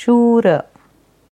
शूर